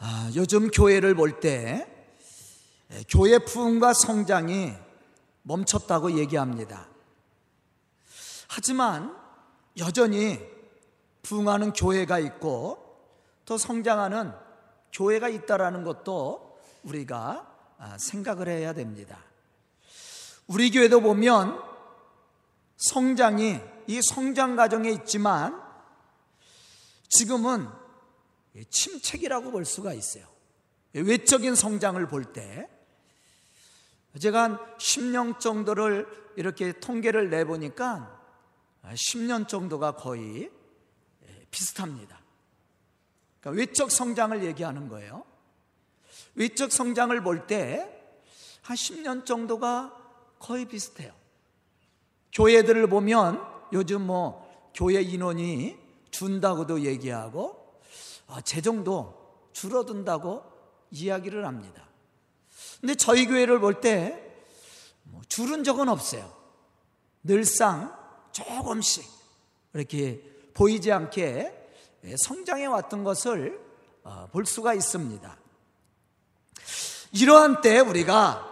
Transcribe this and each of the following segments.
아, 요즘 교회를 볼 때 교회 부흥과 성장이 멈췄다고 얘기합니다. 하지만 여전히 부흥하는 교회가 있고 또 성장하는 교회가 있다라는 것도 우리가 아, 생각을 해야 됩니다. 우리 교회도 보면 성장이 이 성장 과정에 있지만 지금은 침체기라고 볼 수가 있어요. 외적인 성장을 볼 때 제가 한 10년 정도를 이렇게 통계를 내보니까 10년 정도가 거의 비슷합니다. 그러니까 외적 성장을 얘기하는 거예요. 외적 성장을 볼 때 한 10년 정도가 거의 비슷해요. 교회들을 보면 요즘 뭐 교회 인원이 준다고도 얘기하고 아, 재정도 줄어든다고 이야기를 합니다. 근데 저희 교회를 볼때 뭐 줄은 적은 없어요. 늘상 조금씩 이렇게 보이지 않게 성장해 왔던 것을 어, 볼 수가 있습니다. 이러한 때 우리가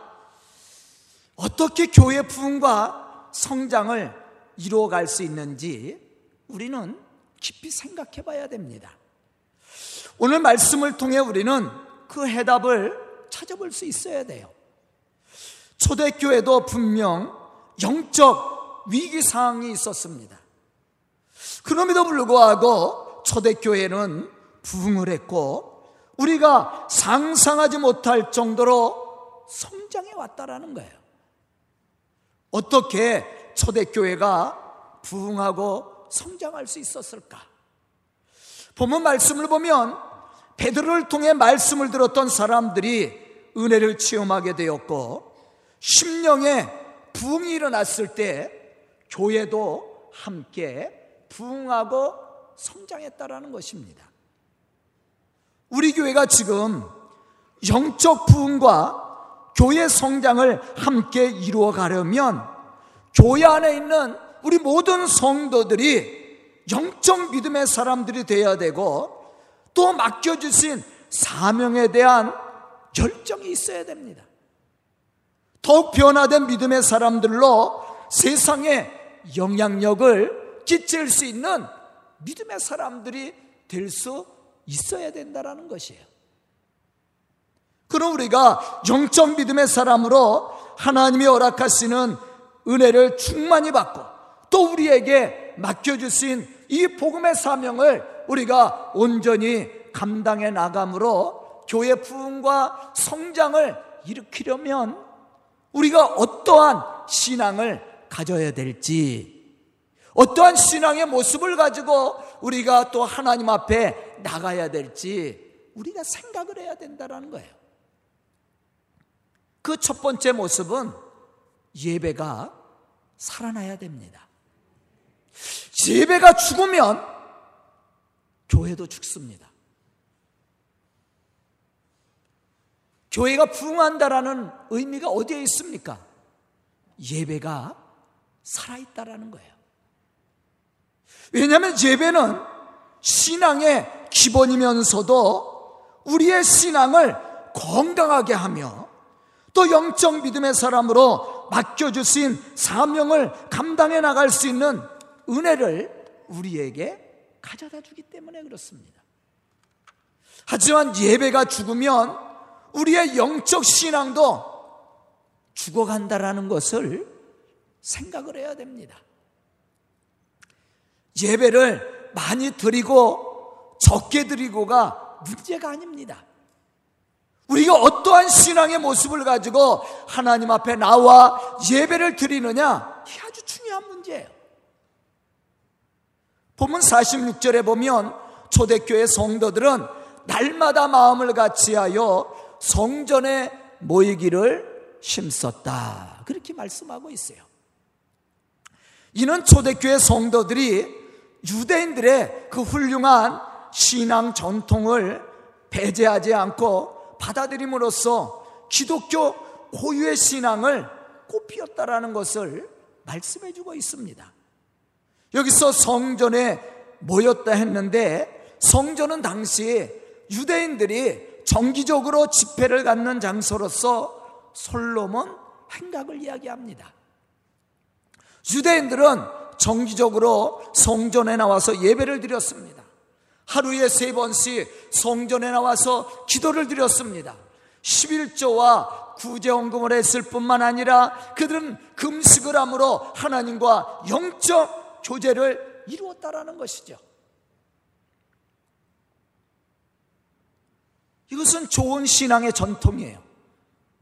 어떻게 교회 부흥과 성장을 이루어갈 수 있는지 우리는 깊이 생각해 봐야 됩니다. 오늘 말씀을 통해 우리는 그 해답을 찾아볼 수 있어야 돼요. 초대교회도 분명 영적 위기 상황이 있었습니다. 그럼에도 불구하고 초대교회는 부흥을 했고 우리가 상상하지 못할 정도로 성장해 왔다라는 거예요. 어떻게 초대교회가 부흥하고 성장할 수 있었을까? 본문 말씀을 보면 베드로를 통해 말씀을 들었던 사람들이 은혜를 체험하게 되었고 심령에 부흥이 일어났을 때 교회도 함께 부흥하고 성장했다라는 것입니다. 우리 교회가 지금 영적 부흥과 교회 성장을 함께 이루어 가려면 교회 안에 있는 우리 모든 성도들이 영적 믿음의 사람들이 되어야 되고 또 맡겨주신 사명에 대한 열정이 있어야 됩니다. 더욱 변화된 믿음의 사람들로 세상에 영향력을 끼칠 수 있는 믿음의 사람들이 될 수 있어야 된다는 것이에요. 그럼 우리가 영적 믿음의 사람으로 하나님이 허락하시는 은혜를 충만히 받고 또 우리에게 맡겨주신 이 복음의 사명을 우리가 온전히 감당해 나감으로 교회 부흥과 성장을 일으키려면 우리가 어떠한 신앙을 가져야 될지 어떠한 신앙의 모습을 가지고 우리가 또 하나님 앞에 나가야 될지 우리가 생각을 해야 된다는 거예요. 그 첫 번째 모습은 예배가 살아나야 됩니다. 예배가 죽으면 교회도 죽습니다. 교회가 부흥한다라는 의미가 어디에 있습니까? 예배가 살아있다라는 거예요. 왜냐하면 예배는 신앙의 기본이면서도 우리의 신앙을 건강하게 하며 또 영적 믿음의 사람으로 맡겨주신 사명을 감당해 나갈 수 있는 은혜를 우리에게 가져다 주기 때문에 그렇습니다. 하지만 예배가 죽으면 우리의 영적 신앙도 죽어간다라는 것을 생각을 해야 됩니다. 예배를 많이 드리고 적게 드리고가 문제가 아닙니다. 우리가 어떠한 신앙의 모습을 가지고 하나님 앞에 나와 예배를 드리느냐, 이 아주 중요한 문제예요. 본문 46절에 보면 초대교회 성도들은 날마다 마음을 같이하여 성전에 모이기를 힘썼다. 그렇게 말씀하고 있어요. 이는 초대교회 성도들이 유대인들의 그 훌륭한 신앙 전통을 배제하지 않고 받아들임으로써 기독교 고유의 신앙을 꽃피웠다라는 것을 말씀해 주고 있습니다. 여기서 성전에 모였다 했는데 성전은 당시 유대인들이 정기적으로 집회를 갖는 장소로서 솔로몬 행각을 이야기합니다. 유대인들은 정기적으로 성전에 나와서 예배를 드렸습니다. 하루에 세 번씩 성전에 나와서 기도를 드렸습니다. 11조와 구제원금을 했을 뿐만 아니라 그들은 금식을 함으로 하나님과 영적 교제를 이루었다라는 것이죠. 이것은 좋은 신앙의 전통이에요.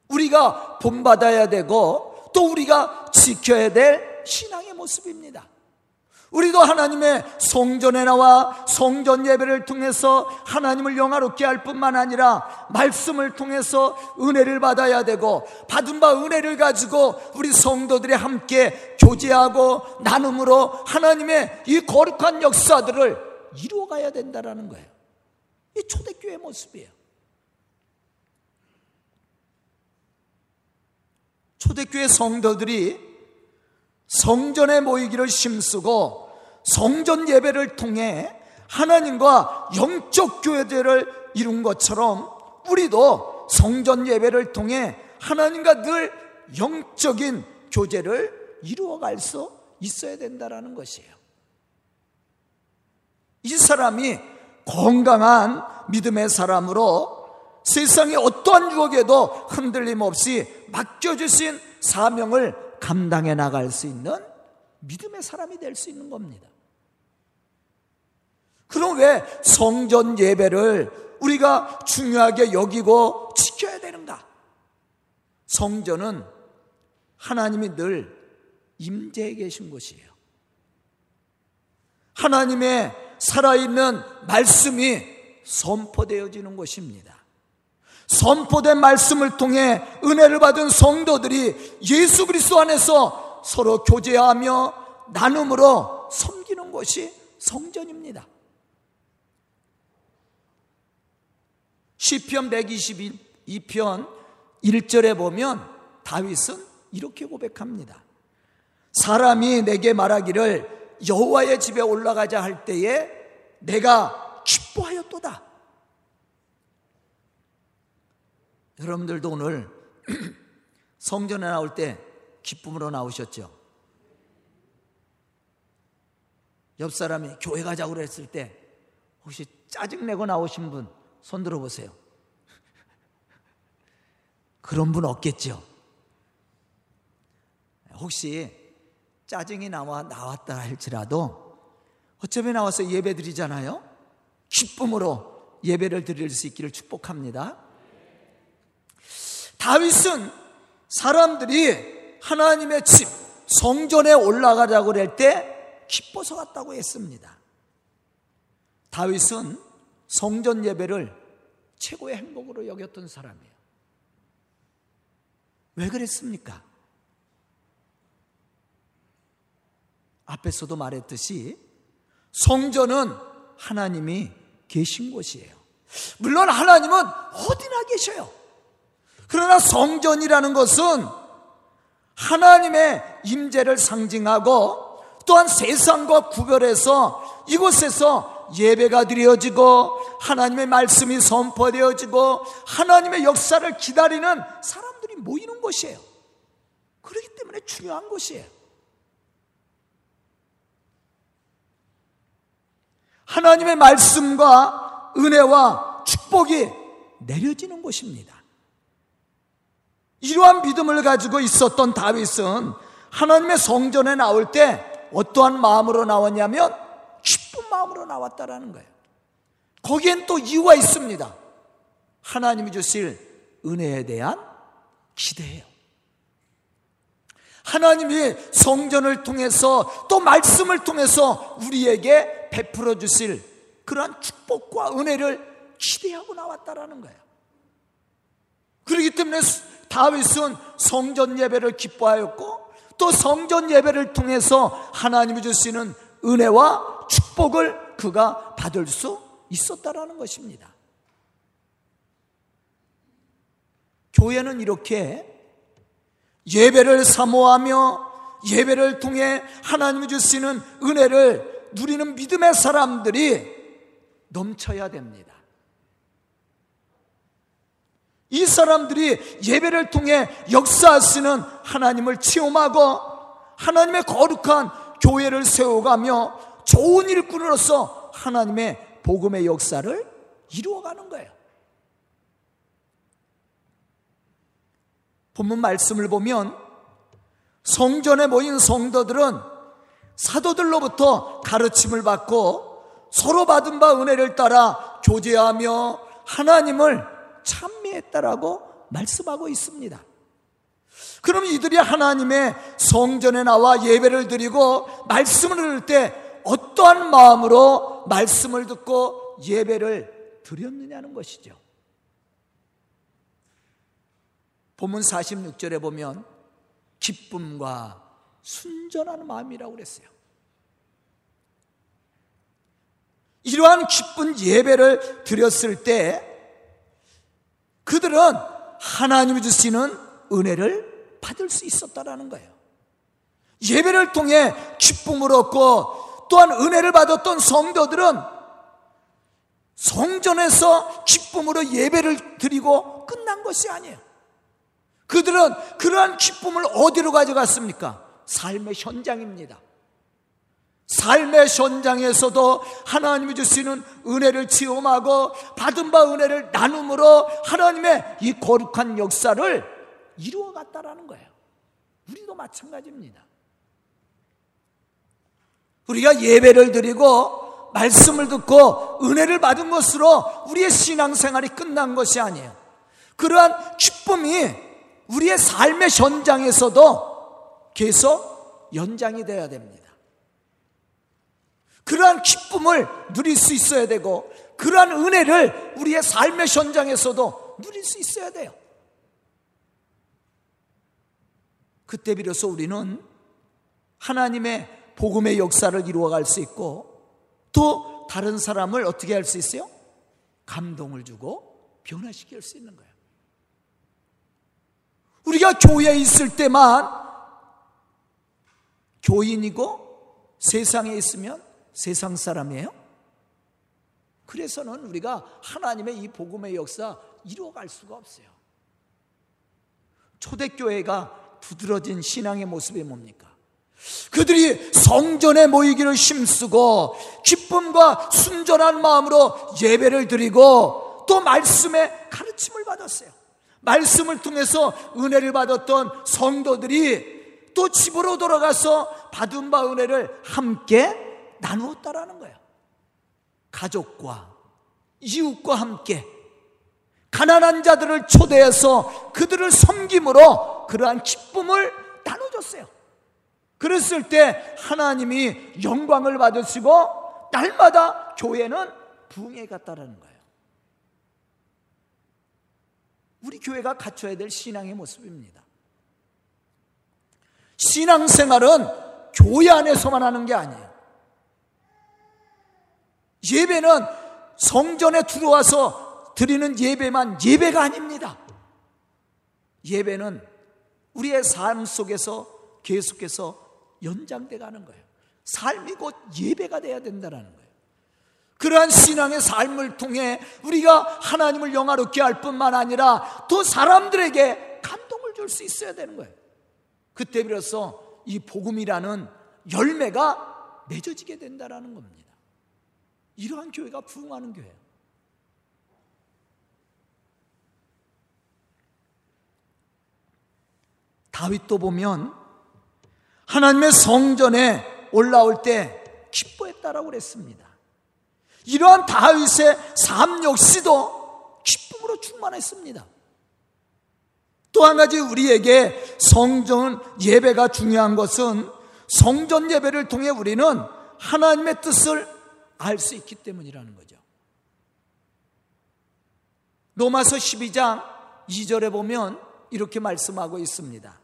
우리가 본받아야 되고 또 우리가 지켜야 될 신앙의 모습입니다. 우리도 하나님의 성전에 나와 성전 예배를 통해서 하나님을 영화롭게 할 뿐만 아니라 말씀을 통해서 은혜를 받아야 되고 받은 바 은혜를 가지고 우리 성도들이 함께 교제하고 나눔으로 하나님의 이 거룩한 역사들을 이루어가야 된다라는 거예요. 이 초대교회 모습이에요. 초대교회 성도들이 성전에 모이기를 심쓰고 성전 예배를 통해 하나님과 영적 교회들을 이룬 것처럼 우리도 성전 예배를 통해 하나님과 늘 영적인 교제를 이루어갈 수 있어야 된다는 것이에요. 이 사람이 건강한 믿음의 사람으로 세상의 어떠한 유혹에도 흔들림 없이 맡겨주신 사명을 감당해 나갈 수 있는 믿음의 사람이 될 수 있는 겁니다. 그럼 왜 성전 예배를 우리가 중요하게 여기고 지켜야 되는가? 성전은 하나님이 늘 임재해 계신 곳이에요. 하나님의 살아있는 말씀이 선포되어지는 곳입니다. 선포된 말씀을 통해 은혜를 받은 성도들이 예수 그리스도 안에서 서로 교제하며 나눔으로 섬기는 곳이 성전입니다. 시편 122편 1절에 보면 다윗은 이렇게 고백합니다. 사람이 내게 말하기를 여호와의 집에 올라가자 할 때에 내가 기뻐하였도다. 여러분들도 오늘 성전에 나올 때 기쁨으로 나오셨죠? 옆 사람이 교회 가자고 그랬을 때 혹시 짜증내고 나오신 분 손 들어보세요. 그런 분 없겠죠? 혹시 짜증이 나와 나왔다 할지라도 어차피 나와서 예배 드리잖아요? 기쁨으로 예배를 드릴 수 있기를 축복합니다. 다윗은 사람들이 하나님의 집, 성전에 올라가자고 할 때 기뻐서 갔다고 했습니다. 다윗은 성전 예배를 최고의 행복으로 여겼던 사람이에요. 왜 그랬습니까? 앞에서도 말했듯이 성전은 하나님이 계신 곳이에요. 물론 하나님은 어디나 계셔요. 그러나 성전이라는 것은 하나님의 임재를 상징하고 또한 세상과 구별해서 이곳에서 예배가 드려지고 하나님의 말씀이 선포되어지고 하나님의 역사를 기다리는 사람들이 모이는 곳이에요. 그렇기 때문에 중요한 곳이에요. 하나님의 말씀과 은혜와 축복이 내려지는 곳입니다. 이러한 믿음을 가지고 있었던 다윗은 하나님의 성전에 나올 때 어떠한 마음으로 나왔냐면 기쁜 마음으로 나왔다라는 거예요. 거기엔 또 이유가 있습니다. 하나님이 주실 은혜에 대한 기대예요. 하나님이 성전을 통해서 또 말씀을 통해서 우리에게 베풀어 주실 그러한 축복과 은혜를 기대하고 나왔다라는 거예요. 그렇기 때문에 다윗은 성전 예배를 기뻐하였고 또 성전 예배를 통해서 하나님이 주시는 은혜와 축복을 그가 받을 수 있었다라는 것입니다. 교회는 이렇게 예배를 사모하며 예배를 통해 하나님이 주시는 은혜를 누리는 믿음의 사람들이 넘쳐야 됩니다. 이 사람들이 예배를 통해 역사하시는 하나님을 체험하고 하나님의 거룩한 교회를 세워가며 좋은 일꾼으로서 하나님의 복음의 역사를 이루어가는 거예요. 본문 말씀을 보면 성전에 모인 성도들은 사도들로부터 가르침을 받고 서로 받은 바 은혜를 따라 교제하며 하나님을 찬미했다라고 말씀하고 있습니다. 그럼 이들이 하나님의 성전에 나와 예배를 드리고 말씀을 들을 때 어떠한 마음으로 말씀을 듣고 예배를 드렸느냐는 것이죠. 본문 46절에 보면 기쁨과 순전한 마음이라고 그랬어요. 이러한 기쁜 예배를 드렸을 때 그들은 하나님이 주시는 은혜를 받을 수 있었다라는 거예요. 예배를 통해 기쁨을 얻고 또한 은혜를 받았던 성도들은 성전에서 기쁨으로 예배를 드리고 끝난 것이 아니에요. 그들은 그러한 기쁨을 어디로 가져갔습니까? 삶의 현장입니다. 삶의 현장에서도 하나님이 주시는 은혜를 체험하고 받은 바 은혜를 나눔으로 하나님의 이 거룩한 역사를 이루어 갔다라는 거예요. 우리도 마찬가지입니다. 우리가 예배를 드리고 말씀을 듣고 은혜를 받은 것으로 우리의 신앙생활이 끝난 것이 아니에요. 그러한 기쁨이 우리의 삶의 현장에서도 계속 연장이 되어야 됩니다. 그러한 기쁨을 누릴 수 있어야 되고 그러한 은혜를 우리의 삶의 현장에서도 누릴 수 있어야 돼요. 그때 비로소 우리는 하나님의 복음의 역사를 이루어갈 수 있고 또 다른 사람을 어떻게 할 수 있어요? 감동을 주고 변화시킬 수 있는 거예요. 우리가 교회에 있을 때만 교인이고 세상에 있으면 세상 사람이에요? 그래서는 우리가 하나님의 이 복음의 역사 이루어갈 수가 없어요. 초대교회가 두드러진 신앙의 모습이 뭡니까? 그들이 성전에 모이기를 힘쓰고 기쁨과 순전한 마음으로 예배를 드리고 또 말씀의 가르침을 받았어요. 말씀을 통해서 은혜를 받았던 성도들이 또 집으로 돌아가서 받은 바 은혜를 함께 나누었다라는 거예요. 가족과 이웃과 함께 가난한 자들을 초대해서 그들을 섬김으로 그러한 기쁨을 나눠줬어요. 그랬을 때 하나님이 영광을 받으시고 날마다 교회는 부흥해 갔다라는 거예요. 우리 교회가 갖춰야 될 신앙의 모습입니다. 신앙생활은 교회 안에서만 하는 게 아니에요. 예배는 성전에 들어와서 드리는 예배만 예배가 아닙니다. 예배는 우리의 삶 속에서 계속해서 연장돼 가는 거예요. 삶이 곧 예배가 돼야 된다는 거예요. 그러한 신앙의 삶을 통해 우리가 하나님을 영화롭게 할 뿐만 아니라 또 사람들에게 감동을 줄 수 있어야 되는 거예요. 그때 비로소 이 복음이라는 열매가 맺어지게 된다는 겁니다. 이러한 교회가 부흥하는 교회예요. 다윗도 보면 하나님의 성전에 올라올 때 기뻐했다라고 그랬습니다. 이러한 다윗의 삶 역시도 기쁨으로 충만했습니다. 또 한 가지 우리에게 성전 예배가 중요한 것은 성전 예배를 통해 우리는 하나님의 뜻을 알 수 있기 때문이라는 거죠. 로마서 12장 2절에 보면 이렇게 말씀하고 있습니다.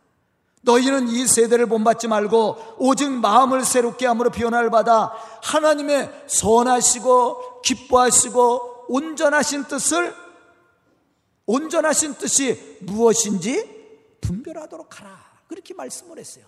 너희는 이 세대를 본받지 말고 오직 마음을 새롭게 함으로 변화를 받아 하나님의 선하시고 기뻐하시고 온전하신 뜻을 온전하신 뜻이 무엇인지 분별하도록 하라. 그렇게 말씀을 했어요.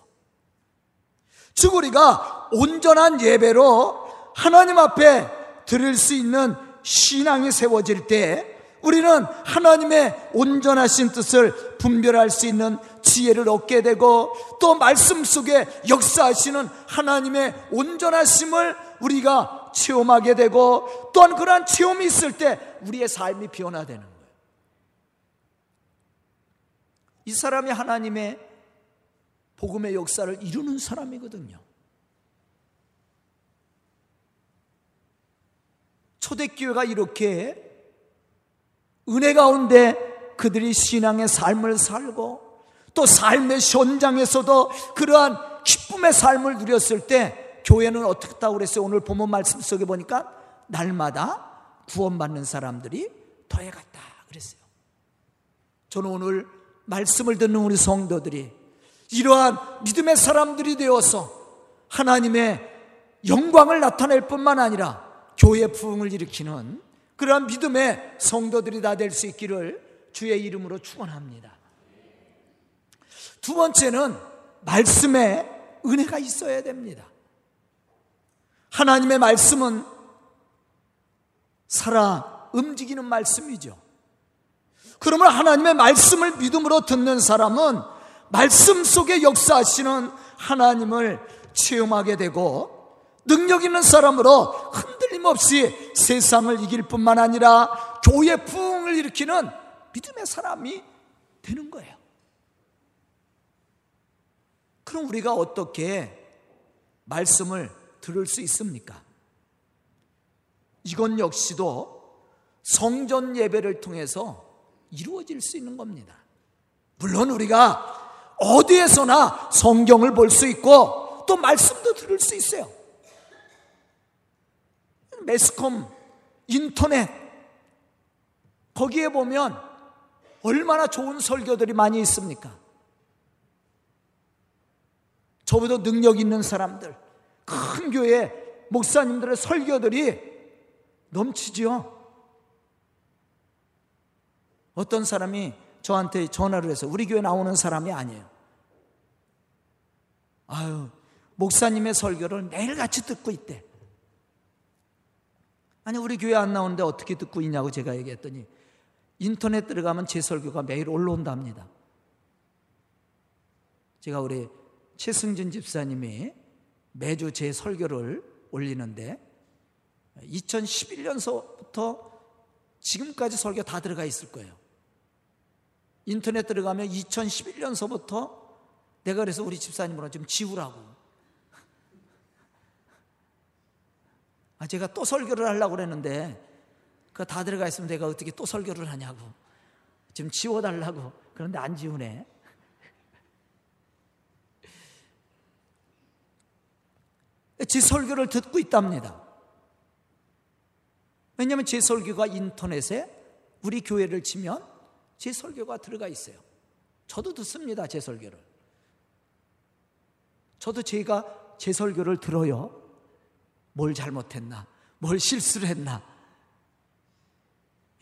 즉 우리가 온전한 예배로 하나님 앞에 드릴 수 있는 신앙이 세워질 때 우리는 하나님의 온전하신 뜻을 분별할 수 있는 지혜를 얻게 되고 또 말씀 속에 역사하시는 하나님의 온전하심을 우리가 체험하게 되고 또한 그러한 체험이 있을 때 우리의 삶이 변화되는 거예요. 이 사람이 하나님의 복음의 역사를 이루는 사람이거든요. 초대교회가 이렇게 은혜 가운데 그들이 신앙의 삶을 살고 또 삶의 현장에서도 그러한 기쁨의 삶을 누렸을 때 교회는 어떻게 했다고 그랬어요? 오늘 본문 말씀 속에 보니까 날마다 구원받는 사람들이 더해갔다 그랬어요. 저는 오늘 말씀을 듣는 우리 성도들이 이러한 믿음의 사람들이 되어서 하나님의 영광을 나타낼 뿐만 아니라 교회 부흥을 일으키는 그러한 믿음의 성도들이 다 될 수 있기를 주의 이름으로 축원합니다. 두 번째는 말씀에 은혜가 있어야 됩니다. 하나님의 말씀은 살아 움직이는 말씀이죠. 그러면 하나님의 말씀을 믿음으로 듣는 사람은 말씀 속에 역사하시는 하나님을 체험하게 되고 능력 있는 사람으로 흔들림 없이 세상을 이길 뿐만 아니라 교회 부흥을 일으키는 믿음의 사람이 되는 거예요. 그럼 우리가 어떻게 말씀을 들을 수 있습니까? 이건 역시도 성전 예배를 통해서 이루어질 수 있는 겁니다. 물론 우리가 어디에서나 성경을 볼 수 있고 또 말씀도 들을 수 있어요. 매스컴, 인터넷, 거기에 보면 얼마나 좋은 설교들이 많이 있습니까? 저보다 능력 있는 사람들, 큰 교회 목사님들의 설교들이 넘치지요. 어떤 사람이 저한테 전화를 해서 우리 교회 나오는 사람이 아니에요. 아유, 목사님의 설교를 매일같이 듣고 있대. 아니 우리 교회 안 나오는데 어떻게 듣고 있냐고 제가 얘기했더니 인터넷 들어가면 제 설교가 매일 올라온답니다. 제가 우리 최승진 집사님이 매주 제 설교를 올리는데 2011년서부터 지금까지 설교 다 들어가 있을 거예요. 인터넷 들어가면 2011년서부터 내가 그래서 우리 집사님으로 좀 지우라고 아, 제가 또 설교를 하려고 그랬는데 그 다 들어가 있으면 내가 어떻게 또 설교를 하냐고. 지금 지워달라고. 그런데 안 지우네. 제 설교를 듣고 있답니다. 왜냐하면 제 설교가 인터넷에 우리 교회를 치면 제 설교가 들어가 있어요. 저도 듣습니다, 제 설교를. 저도 제가 제 설교를 들어요. 뭘 잘못했나? 뭘 실수를 했나?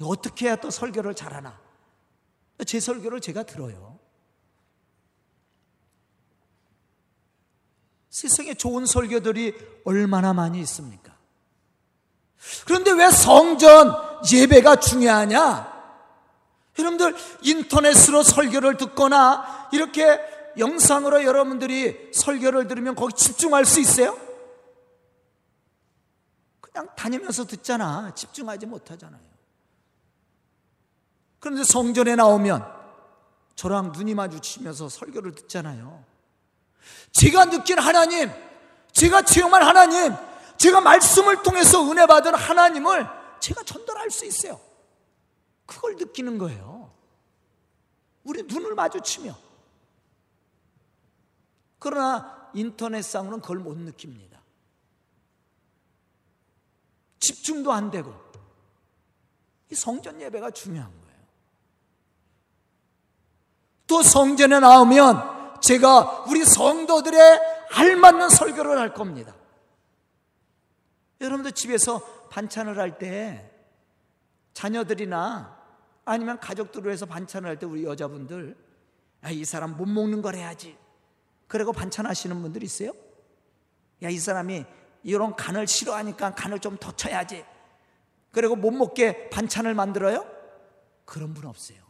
어떻게 해야 또 설교를 잘하나? 제 설교를 제가 들어요. 세상에 좋은 설교들이 얼마나 많이 있습니까? 그런데 왜 성전 예배가 중요하냐? 여러분들 인터넷으로 설교를 듣거나 이렇게 영상으로 여러분들이 설교를 들으면 거기 집중할 수 있어요? 그냥 다니면서 듣잖아. 집중하지 못하잖아요. 그런데 성전에 나오면 저랑 눈이 마주치면서 설교를 듣잖아요. 제가 느낀 하나님, 제가 체험한 하나님, 제가 말씀을 통해서 은혜 받은 하나님을 제가 전달할 수 있어요. 그걸 느끼는 거예요. 우리 눈을 마주치며. 그러나 인터넷상으로는 그걸 못 느낍니다. 집중도 안 되고 이 성전 예배가 중요한 거예요. 또 성전에 나오면 제가 우리 성도들의 알맞는 설교를 할 겁니다. 여러분들 집에서 반찬을 할 때 자녀들이나 아니면 가족들로 해서 반찬을 할 때 우리 여자분들 야, 이 사람 못 먹는 걸 해야지. 그리고 반찬 하시는 분들 있어요? 야, 이 사람이 이런 간을 싫어하니까 간을 좀 더 쳐야지. 그리고 못 먹게 반찬을 만들어요? 그런 분 없어요.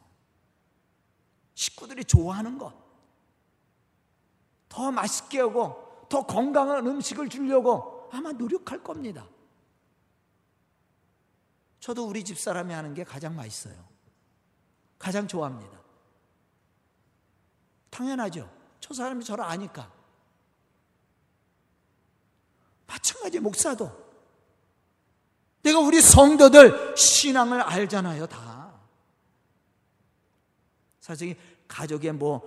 식구들이 좋아하는 것, 더 맛있게 하고 더 건강한 음식을 주려고 아마 노력할 겁니다. 저도 우리 집 사람이 하는 게 가장 맛있어요. 가장 좋아합니다. 당연하죠. 저 사람이 저를 아니까. 마찬가지 목사도 내가 우리 성도들 신앙을 알잖아요, 다. 사실 가족의 뭐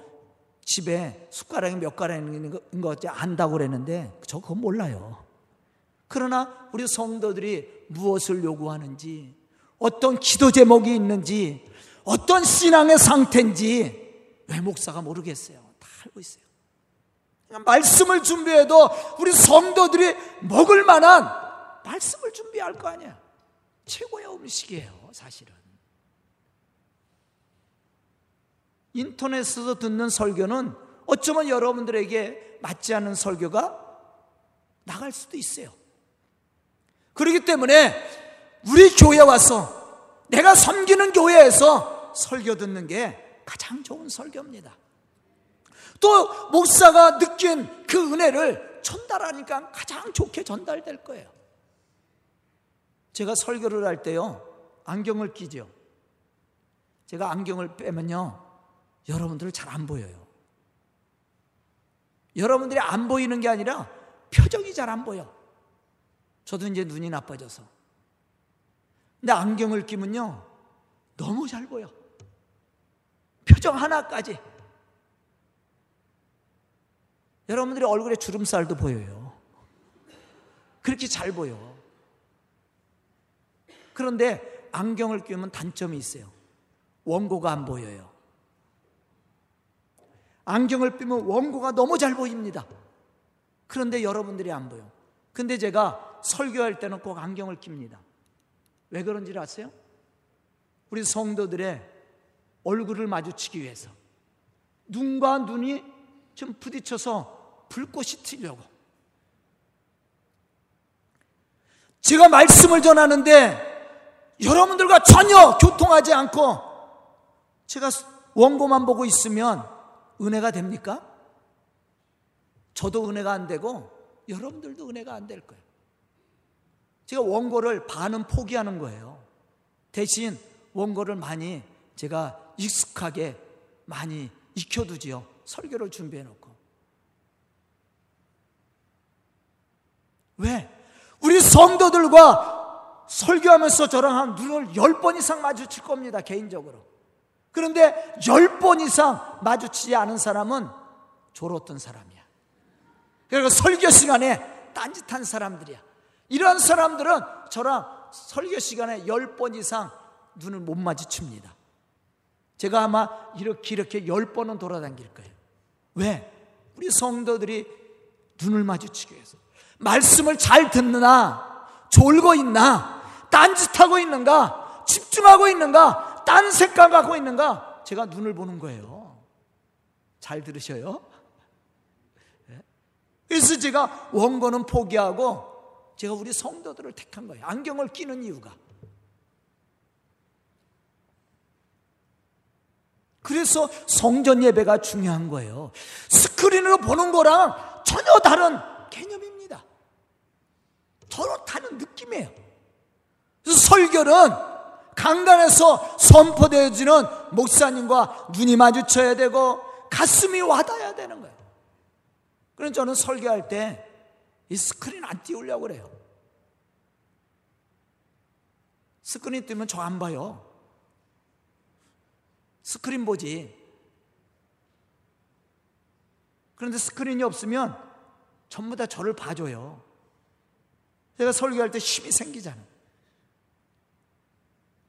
집에 숟가락이 몇 가락 있는 거 어째 안다고 그랬는데 저 그건 몰라요. 그러나 우리 성도들이 무엇을 요구하는지 어떤 기도 제목이 있는지 어떤 신앙의 상태인지 왜 목사가 모르겠어요. 다 알고 있어요. 말씀을 준비해도 우리 성도들이 먹을 만한 말씀을 준비할 거 아니야. 최고의 음식이에요, 사실은. 인터넷에서 듣는 설교는 어쩌면 여러분들에게 맞지 않는 설교가 나갈 수도 있어요. 그렇기 때문에 우리 교회 와서 내가 섬기는 교회에서 설교 듣는 게 가장 좋은 설교입니다. 또 목사가 느낀 그 은혜를 전달하니까 가장 좋게 전달될 거예요. 제가 설교를 할 때요, 안경을 끼죠. 제가 안경을 빼면요, 여러분들 잘안 보여요. 여러분들이 안 보이는 게 아니라 표정이 잘 안 보여. 저도 이제 눈이 나빠져서. 근데 안경을 끼면요, 너무 잘 보여. 표정 하나까지. 여러분들이 얼굴에 주름살도 보여요. 그렇게 잘 보여. 그런데 안경을 끼우면 단점이 있어요. 원고가 안 보여요. 안경을 끼면 원고가 너무 잘 보입니다. 그런데 여러분들이 안 보여. 근데 제가 설교할 때는 꼭 안경을 낍니다. 왜 그런지 아세요? 우리 성도들의 얼굴을 마주치기 위해서. 눈과 눈이 좀 부딪혀서 불꽃이 튀려고. 제가 말씀을 전하는데 여러분들과 전혀 교통하지 않고 제가 원고만 보고 있으면 은혜가 됩니까? 저도 은혜가 안 되고 여러분들도 은혜가 안 될 거예요. 제가 원고를 반은 포기하는 거예요. 대신 원고를 많이 제가 익숙하게 많이 익혀두지요. 설교를 준비해 놓고. 왜? 우리 성도들과 설교하면서 저랑 한 눈을 열 번 이상 마주칠 겁니다, 개인적으로. 그런데 열 번 이상 마주치지 않은 사람은 졸었던 사람이야. 그리고 설교 시간에 딴짓한 사람들이야. 이런 사람들은 저랑 설교 시간에 열 번 이상 눈을 못 마주칩니다. 제가 아마 이렇게 이렇게 열 번은 돌아다닐 거예요. 왜? 우리 성도들이 눈을 마주치기 위해서. 말씀을 잘 듣느나, 졸고 있나, 딴짓하고 있는가, 집중하고 있는가, 딴 색깔 갖고 있는가, 제가 눈을 보는 거예요. 잘 들으셔요? 예? 그래서 제가 원고는 포기하고 제가 우리 성도들을 택한 거예요. 안경을 끼는 이유가. 그래서 성전 예배가 중요한 거예요. 스크린으로 보는 거랑 전혀 다른 개념입니다. 전혀 다른 느낌이에요. 그래서 설교는 강단에서 선포되어지는 목사님과 눈이 마주쳐야 되고 가슴이 와닿아야 되는 거예요. 그래서 저는 설교할 때 이 스크린 안 띄우려고 그래요. 스크린 뜨면 저 안 봐요. 스크린 보지. 그런데 스크린이 없으면 전부 다 저를 봐줘요. 제가 설교할 때 힘이 생기잖아.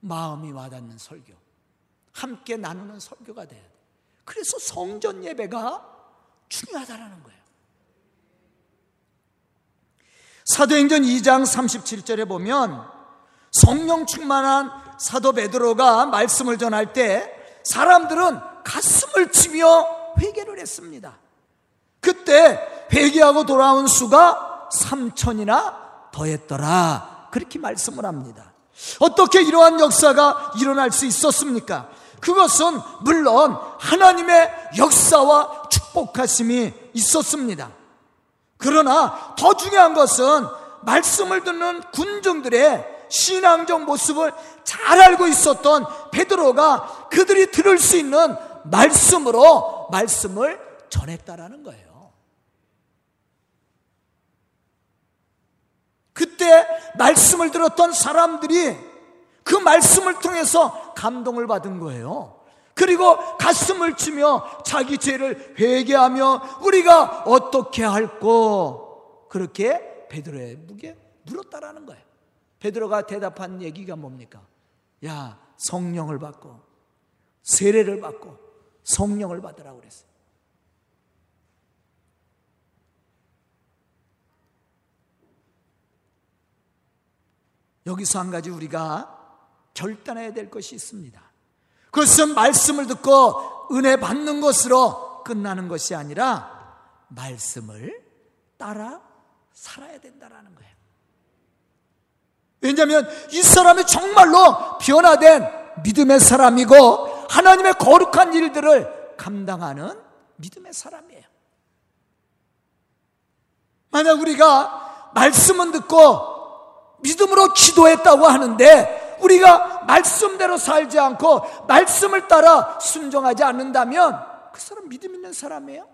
마음이 와닿는 설교. 함께 나누는 설교가 돼야 돼. 그래서 성전 예배가 중요하다라는 거예요. 사도행전 2장 37절에 보면 성령 충만한 사도 베드로가 말씀을 전할 때 사람들은 가슴을 치며 회개를 했습니다. 그때 회개하고 돌아온 수가 3천이나 더했더라. 그렇게 말씀을 합니다. 어떻게 이러한 역사가 일어날 수 있었습니까? 그것은 물론 하나님의 역사와 축복하심이 있었습니다. 그러나 더 중요한 것은 말씀을 듣는 군중들의 신앙적 모습을 잘 알고 있었던 베드로가 그들이 들을 수 있는 말씀으로 말씀을 전했다라는 거예요. 그때 말씀을 들었던 사람들이 그 말씀을 통해서 감동을 받은 거예요. 그리고 가슴을 치며 자기 죄를 회개하며 우리가 어떻게 할꼬 그렇게 베드로의 무게 물었다라는 거예요. 베드로가 대답한 얘기가 뭡니까? 야, 성령을 받고 세례를 받고 성령을 받으라고 그랬어요. 여기서 한 가지 우리가 결단해야 될 것이 있습니다. 그것은 말씀을 듣고 은혜 받는 것으로 끝나는 것이 아니라 말씀을 따라 살아야 된다라는 거예요. 왜냐하면 이 사람이 정말로 변화된 믿음의 사람이고 하나님의 거룩한 일들을 감당하는 믿음의 사람이에요. 만약 우리가 말씀은 듣고 믿음으로 기도했다고 하는데 우리가 말씀대로 살지 않고 말씀을 따라 순종하지 않는다면 그 사람 믿음 있는 사람이에요?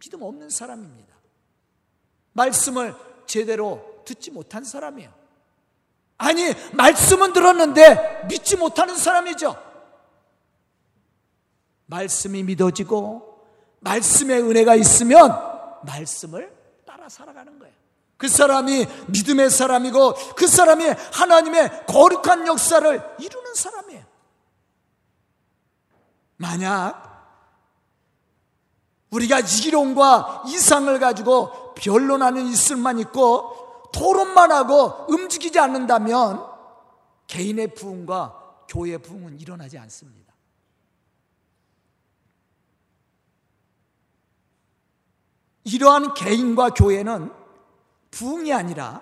믿음 없는 사람입니다. 말씀을 제대로 듣지 못한 사람이에요. 아니, 말씀은 들었는데 믿지 못하는 사람이죠. 말씀이 믿어지고 말씀의 은혜가 있으면 말씀을 따라 살아가는 거예요. 그 사람이 믿음의 사람이고 그 사람이 하나님의 거룩한 역사를 이루는 사람이에요. 만약 우리가 이론과 이상을 가지고 변론하는 이슬만 있고 토론만 하고 움직이지 않는다면 개인의 부흥과 교회의 부흥은 일어나지 않습니다. 이러한 개인과 교회는 부흥이 아니라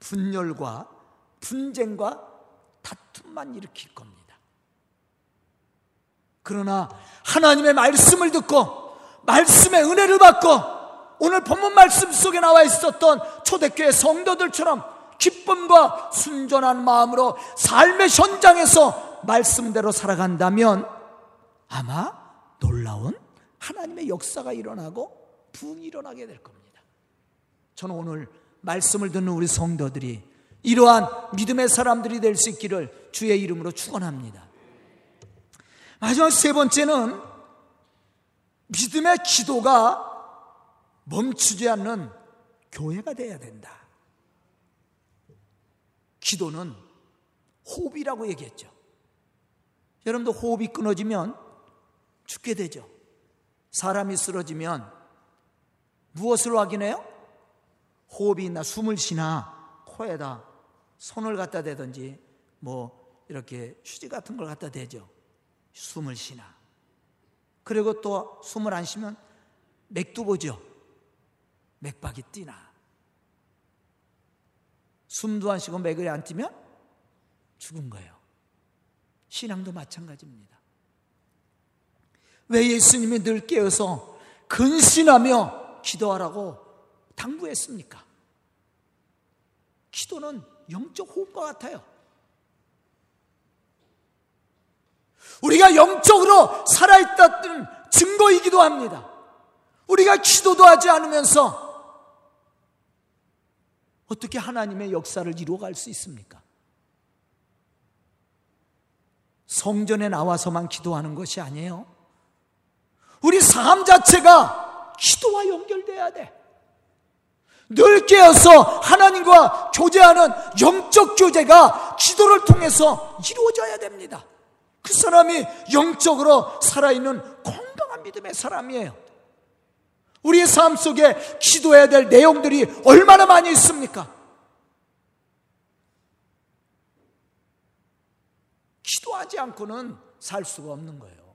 분열과 분쟁과 다툼만 일으킬 겁니다. 그러나 하나님의 말씀을 듣고 말씀의 은혜를 받고 오늘 본문 말씀 속에 나와 있었던 초대교회 성도들처럼 기쁨과 순전한 마음으로 삶의 현장에서 말씀대로 살아간다면 아마 놀라운 하나님의 역사가 일어나고 부흥이 일어나게 될 겁니다. 저는 오늘 말씀을 듣는 우리 성도들이 이러한 믿음의 사람들이 될 수 있기를 주의 이름으로 축원합니다. 마지막 세 번째는 믿음의 기도가 멈추지 않는 교회가 돼야 된다. 기도는 호흡이라고 얘기했죠. 여러분도 호흡이 끊어지면 죽게 되죠. 사람이 쓰러지면 무엇을 확인해요? 호흡이 있나 숨을 쉬나 코에다 손을 갖다 대든지 뭐 이렇게 휴지 같은 걸 갖다 대죠. 숨을 쉬나. 그리고 또 숨을 안 쉬면 맥도 보죠. 맥박이 뛰나. 숨도 안 쉬고 맥을 안 뛰면 죽은 거예요. 신앙도 마찬가지입니다. 왜 예수님이 늘 깨어서 근신하며 기도하라고 당부했습니까? 기도는 영적 호흡과 같아요. 우리가 영적으로 살아있다는 증거이기도 합니다. 우리가 기도도 하지 않으면서 어떻게 하나님의 역사를 이루어갈 수 있습니까? 성전에 나와서만 기도하는 것이 아니에요. 우리 삶 자체가 기도와 연결돼야 돼. 늘 깨어서 하나님과 교제하는 영적 교제가 기도를 통해서 이루어져야 됩니다. 그 사람이 영적으로 살아있는 건강한 믿음의 사람이에요. 우리의 삶 속에 기도해야 될 내용들이 얼마나 많이 있습니까? 기도하지 않고는 살 수가 없는 거예요.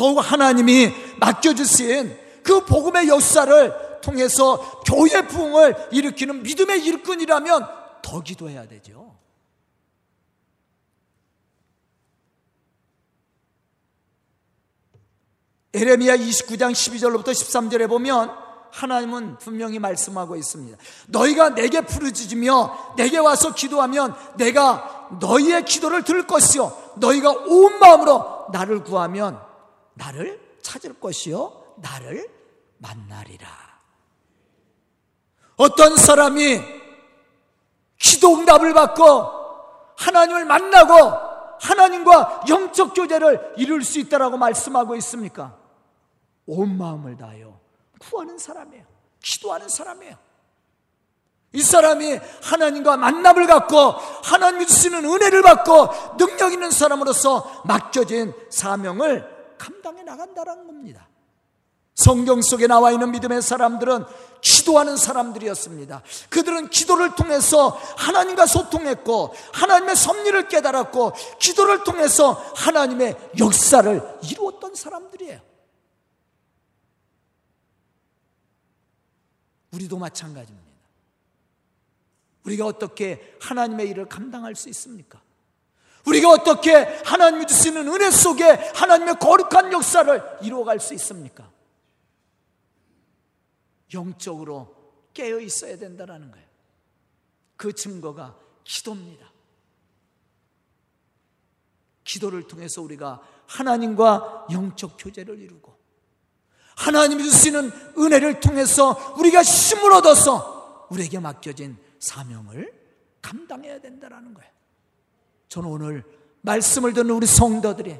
더욱 하나님이 맡겨주신 그 복음의 역사를 통해서 교회 부흥을 일으키는 믿음의 일꾼이라면 더 기도해야 되죠. 에레미야 29장 12절로부터 13절에 보면 하나님은 분명히 말씀하고 있습니다. 너희가 내게 부르짖으며 내게 와서 기도하면 내가 너희의 기도를 들을 것이요 너희가 온 마음으로 나를 구하면 나를 찾을 것이요 나를 만나리라. 어떤 사람이 기도 응답을 받고 하나님을 만나고 하나님과 영적 교제를 이룰 수 있다라고 말씀하고 있습니까? 온 마음을 다하여 구하는 사람이에요. 기도하는 사람이에요. 이 사람이 하나님과 만남을 갖고 하나님이 주시는 은혜를 받고 능력 있는 사람으로서 맡겨진 사명을 감당해 나간다는 겁니다. 성경 속에 나와 있는 믿음의 사람들은 기도하는 사람들이었습니다. 그들은 기도를 통해서 하나님과 소통했고 하나님의 섭리를 깨달았고 기도를 통해서 하나님의 역사를 이루었던 사람들이에요. 우리도 마찬가지입니다. 우리가 어떻게 하나님의 일을 감당할 수 있습니까? 우리가 어떻게 하나님이 주시는 은혜 속에 하나님의 거룩한 역사를 이루어갈 수 있습니까? 영적으로 깨어 있어야 된다는 거예요. 그 증거가 기도입니다. 기도를 통해서 우리가 하나님과 영적 교제를 이루고 하나님이 주시는 은혜를 통해서 우리가 힘을 얻어서 우리에게 맡겨진 사명을 감당해야 된다는 거예요. 저는 오늘 말씀을 듣는 우리 성도들이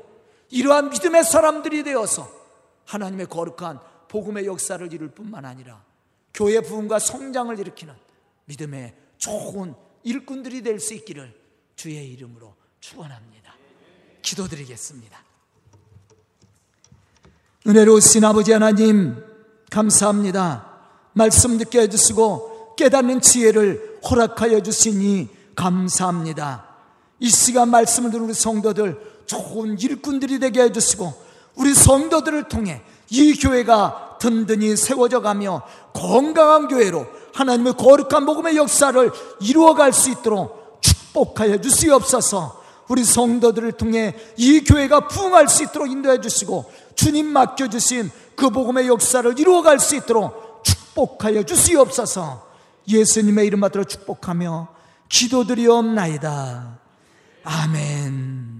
이러한 믿음의 사람들이 되어서 하나님의 거룩한 복음의 역사를 이룰 뿐만 아니라 교회 부흥과 성장을 일으키는 믿음의 좋은 일꾼들이 될 수 있기를 주의 이름으로 축원합니다. 기도드리겠습니다. 은혜로우신 아버지 하나님 감사합니다. 말씀 듣게 해주시고 깨닫는 지혜를 허락하여 주시니 감사합니다. 이 시간 말씀을 듣는 우리 성도들 좋은 일꾼들이 되게 해주시고 우리 성도들을 통해 이 교회가 든든히 세워져 가며 건강한 교회로 하나님의 거룩한 복음의 역사를 이루어갈 수 있도록 축복하여 주시옵소서 우리 성도들을 통해 이 교회가 부흥할 수 있도록 인도해 주시고 주님 맡겨주신 그 복음의 역사를 이루어갈 수 있도록 축복하여 주시옵소서 예수님의 이름 받들어 축복하며 기도드리옵나이다. 아멘.